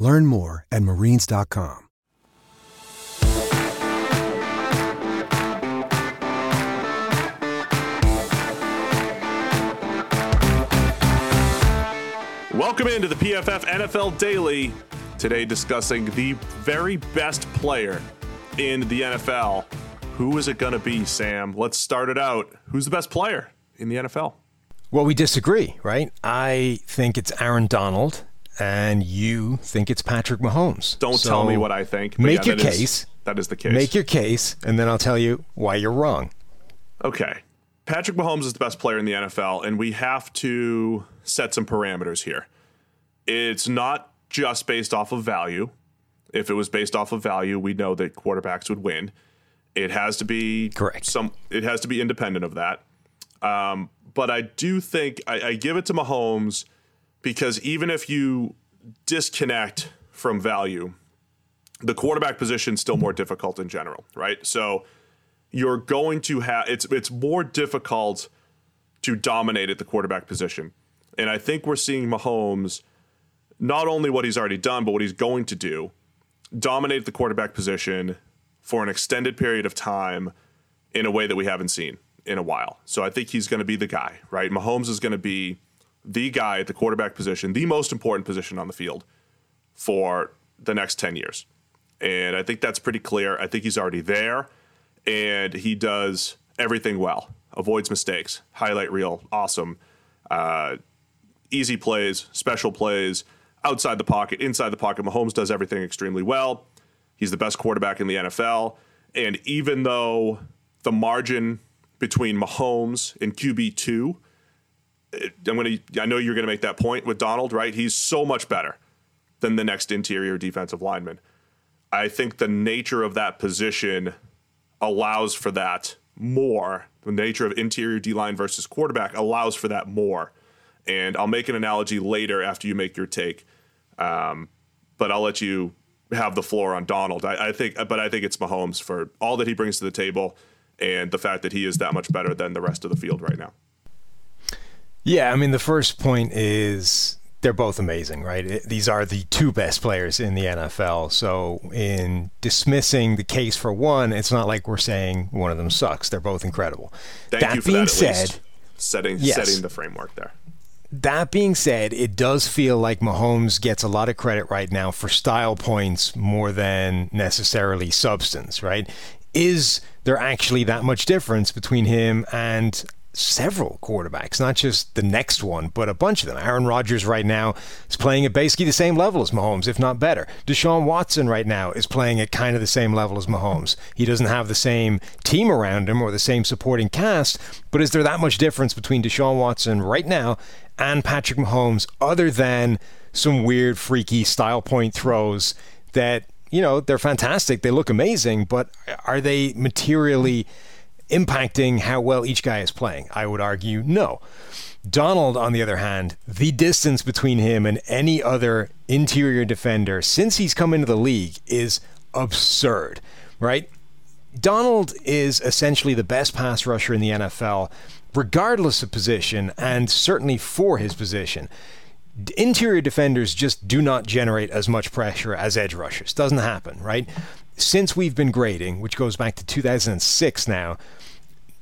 Learn more at marines.com. Welcome into the PFF NFL Daily. Today, discussing the very best player in the NFL. Who is it going to be, Sam? Let's start it out. Who's the best player in the NFL? Well, we disagree, right? I think it's Aaron Donald, and you think it's Patrick Mahomes. Don't So tell me what I think. Make yeah, your that is- case. that is the case. Make your case, and then I'll tell you why you're wrong. Okay. Patrick Mahomes is the best player in the NFL, and we have to set some parameters here. It's not just based off of value. If it was based off of value, we know that quarterbacks would win. It has to be Correct. Some it has to be independent of that. Um, but I do think I, I give it to Mahomes because even if you disconnect from value, the quarterback position is still more difficult in general, right? So you're going to have it's it's more difficult to dominate at the quarterback position. And I think we're seeing Mahomes not only what he's already done, but what he's going to do, dominate the quarterback position for an extended period of time in a way that we haven't seen in a while. So I think he's going to be the guy, right? Mahomes is going to be the guy at the quarterback position, the most important position on the field for the next 10 years. And I think that's pretty clear. I think he's already there and he does everything well, avoids mistakes, highlight reel, awesome, uh, easy plays, special plays, outside the pocket, inside the pocket. Mahomes does everything extremely well. He's the best quarterback in the NFL. And even though the margin between Mahomes and QB2, I'm gonna I know you're gonna make that point with Donald, right? He's so much better than the next interior defensive lineman. I think the nature of that position allows for that more. The nature of interior D line versus quarterback allows for that more. And I'll make an analogy later after you make your take. Um, but I'll let you have the floor on Donald. I, I think, but I think it's Mahomes for all that he brings to the table and the fact that he is that much better than the rest of the field right now. Yeah, I mean, the first point is they're both amazing, right? It, these are the two best players in the NFL. So, in dismissing the case for one, it's not like we're saying one of them sucks. They're both incredible. Thank that you for being that, at said, least. setting Yes. setting the framework there. That being said, it does feel like Mahomes gets a lot of credit right now for style points more than necessarily substance, right? Is there actually that much difference between him and several quarterbacks, not just the next one, but a bunch of them. Aaron Rodgers right now is playing at basically the same level as Mahomes, if not better. Deshaun Watson right now is playing at kind of the same level as Mahomes. He doesn't have the same team around him or the same supporting cast, but is there that much difference between Deshaun Watson right now and Patrick Mahomes other than some weird, freaky style point throws that, you know, they're fantastic. They look amazing, but are they materially impacting how well each guy is playing? I would argue no. Donald, on the other hand, the distance between him and any other interior defender since he's come into the league is absurd, right? Donald is essentially the best pass rusher in the NFL, regardless of position, and certainly for his position. Interior defenders just do not generate as much pressure as edge rushers. Doesn't happen, right? Since we've been grading, which goes back to 2006 now,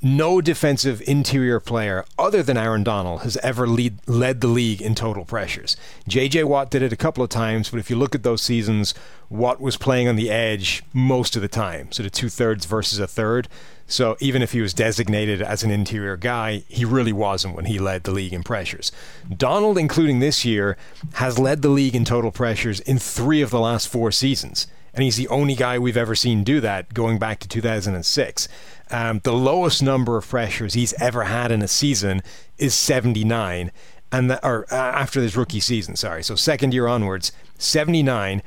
no defensive interior player other than Aaron Donald has ever lead, led the league in total pressures. J.J. Watt did it a couple of times, but if you look at those seasons, Watt was playing on the edge most of the time, so the two thirds versus a third. So even if he was designated as an interior guy, he really wasn't when he led the league in pressures. Donald, including this year, has led the league in total pressures in three of the last four seasons. And he's the only guy we've ever seen do that going back to 2006. Um, the lowest number of pressures he's ever had in a season is 79, and the, or uh, after his rookie season, sorry. So second year onwards, 79.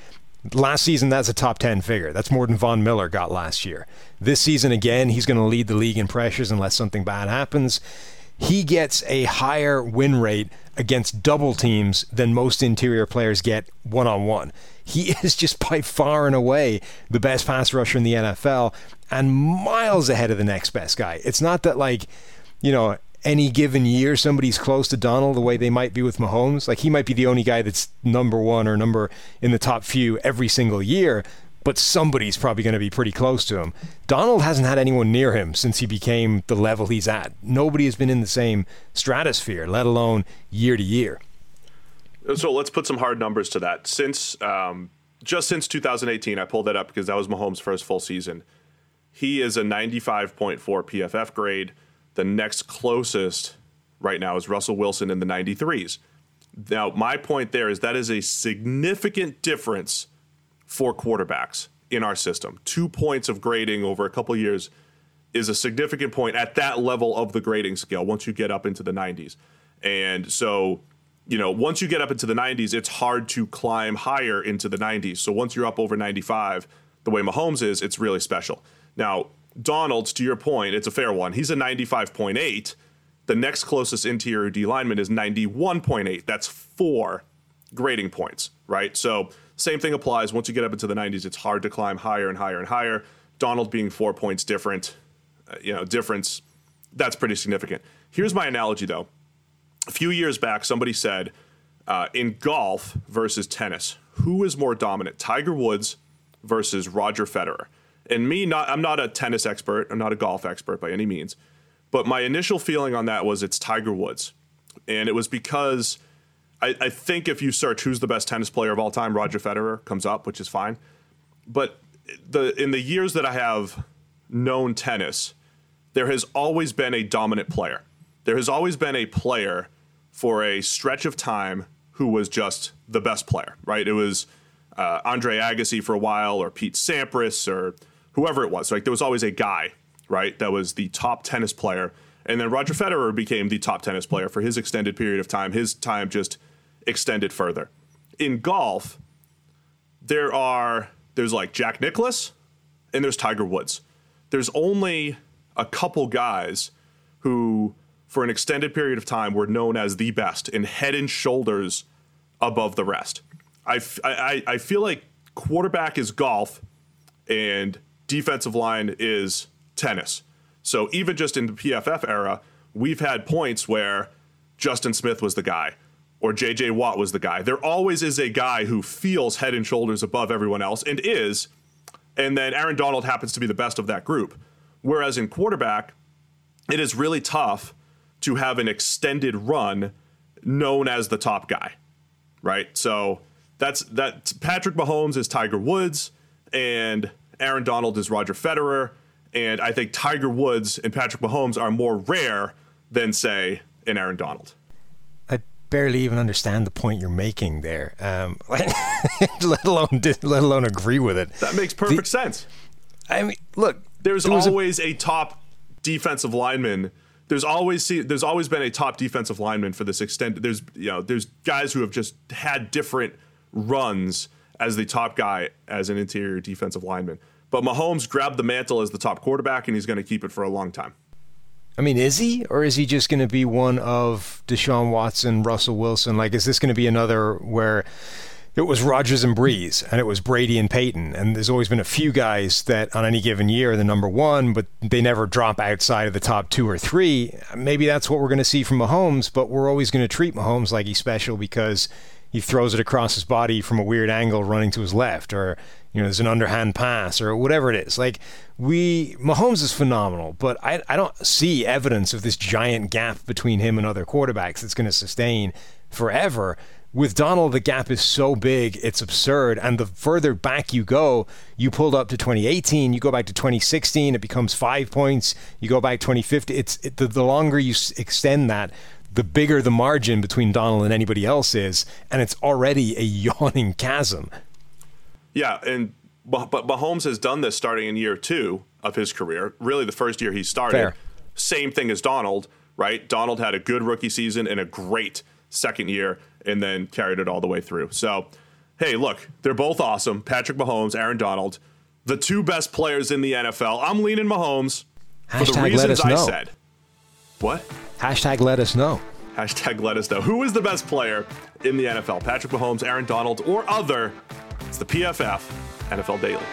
Last season, that's a top 10 figure. That's more than Von Miller got last year. This season, again, he's going to lead the league in pressures unless something bad happens. He gets a higher win rate against double teams than most interior players get one on one. He is just by far and away the best pass rusher in the NFL and miles ahead of the next best guy. It's not that, like, you know, any given year somebody's close to Donald the way they might be with Mahomes. Like he might be the only guy that's number one or number in the top few every single year, but somebody's probably going to be pretty close to him. Donald hasn't had anyone near him since he became the level he's at. Nobody has been in the same stratosphere, let alone year to year. So let's put some hard numbers to that. Since um, just since 2018, I pulled that up because that was Mahomes' first full season. He is a 95.4 PFF grade. The next closest right now is Russell Wilson in the 93s. Now, my point there is that is a significant difference for quarterbacks in our system. Two points of grading over a couple years is a significant point at that level of the grading scale once you get up into the 90s. And so, you know, once you get up into the 90s, it's hard to climb higher into the 90s. So once you're up over 95, the way Mahomes is, it's really special. Now, Donald's, to your point, it's a fair one. He's a 95.8. The next closest interior D lineman is 91.8. That's four grading points, right? So, same thing applies. Once you get up into the 90s, it's hard to climb higher and higher and higher. Donald being four points different, uh, you know, difference, that's pretty significant. Here's my analogy, though. A few years back, somebody said uh, in golf versus tennis, who is more dominant, Tiger Woods versus Roger Federer? and me not I'm not a tennis expert, I'm not a golf expert by any means, but my initial feeling on that was it's Tiger Woods. And it was because I, I think if you search who's the best tennis player of all time, Roger Federer comes up, which is fine. But the in the years that I have known tennis, there has always been a dominant player. There has always been a player for a stretch of time who was just the best player, right? It was uh, Andre Agassi for a while, or Pete Sampras, or whoever it was. Like there was always a guy, right, that was the top tennis player. And then Roger Federer became the top tennis player for his extended period of time. His time just extended further. In golf, there are there's like Jack Nicklaus and there's Tiger Woods. There's only a couple guys who for an extended period of time were known as the best and head and shoulders above the rest. I, I, I feel like quarterback is golf and defensive line is tennis. So even just in the PFF era, we've had points where Justin Smith was the guy or JJ Watt was the guy. There always is a guy who feels head and shoulders above everyone else and is. And then Aaron Donald happens to be the best of that group. Whereas in quarterback, it is really tough to have an extended run known as the top guy. Right? So that's that Patrick Mahomes is Tiger Woods and Aaron Donald is Roger Federer, and I think Tiger Woods and Patrick Mahomes are more rare than say an Aaron Donald. Barely even understand the point you're making there, um, let alone let alone agree with it. That makes perfect the, sense. I mean, look, there's there always a, a top defensive lineman there's always see, there's always been a top defensive lineman for this extent. There's you know there's guys who have just had different runs as the top guy as an interior defensive lineman. But Mahomes grabbed the mantle as the top quarterback, and he's going to keep it for a long time. I mean, is he, or is he just going to be one of Deshaun Watson, Russell Wilson? Like, is this going to be another where it was Rodgers and Brees, and it was Brady and Peyton, and there's always been a few guys that on any given year are the number one, but they never drop outside of the top two or three. Maybe that's what we're going to see from Mahomes, but we're always going to treat Mahomes like he's special because he throws it across his body from a weird angle running to his left or you know there's an underhand pass or whatever it is like we Mahomes is phenomenal but I, I don't see evidence of this giant gap between him and other quarterbacks that's going to sustain forever with Donald, the gap is so big, it's absurd. And the further back you go, you pulled up to 2018, you go back to 2016, it becomes five points. You go back 2050. It's it, the, the longer you extend that, the bigger the margin between Donald and anybody else is, and it's already a yawning chasm. Yeah, and but Mahomes has done this starting in year two of his career. Really, the first year he started. Fair. Same thing as Donald, right? Donald had a good rookie season and a great second year, and then carried it all the way through. So, hey, look, they're both awesome. Patrick Mahomes, Aaron Donald, the two best players in the NFL. I'm leaning Mahomes Hashtag for the reasons I said. What? Hashtag let us know. Hashtag let us know. Who is the best player in the NFL? Patrick Mahomes, Aaron Donald, or other? It's the PFF NFL Daily.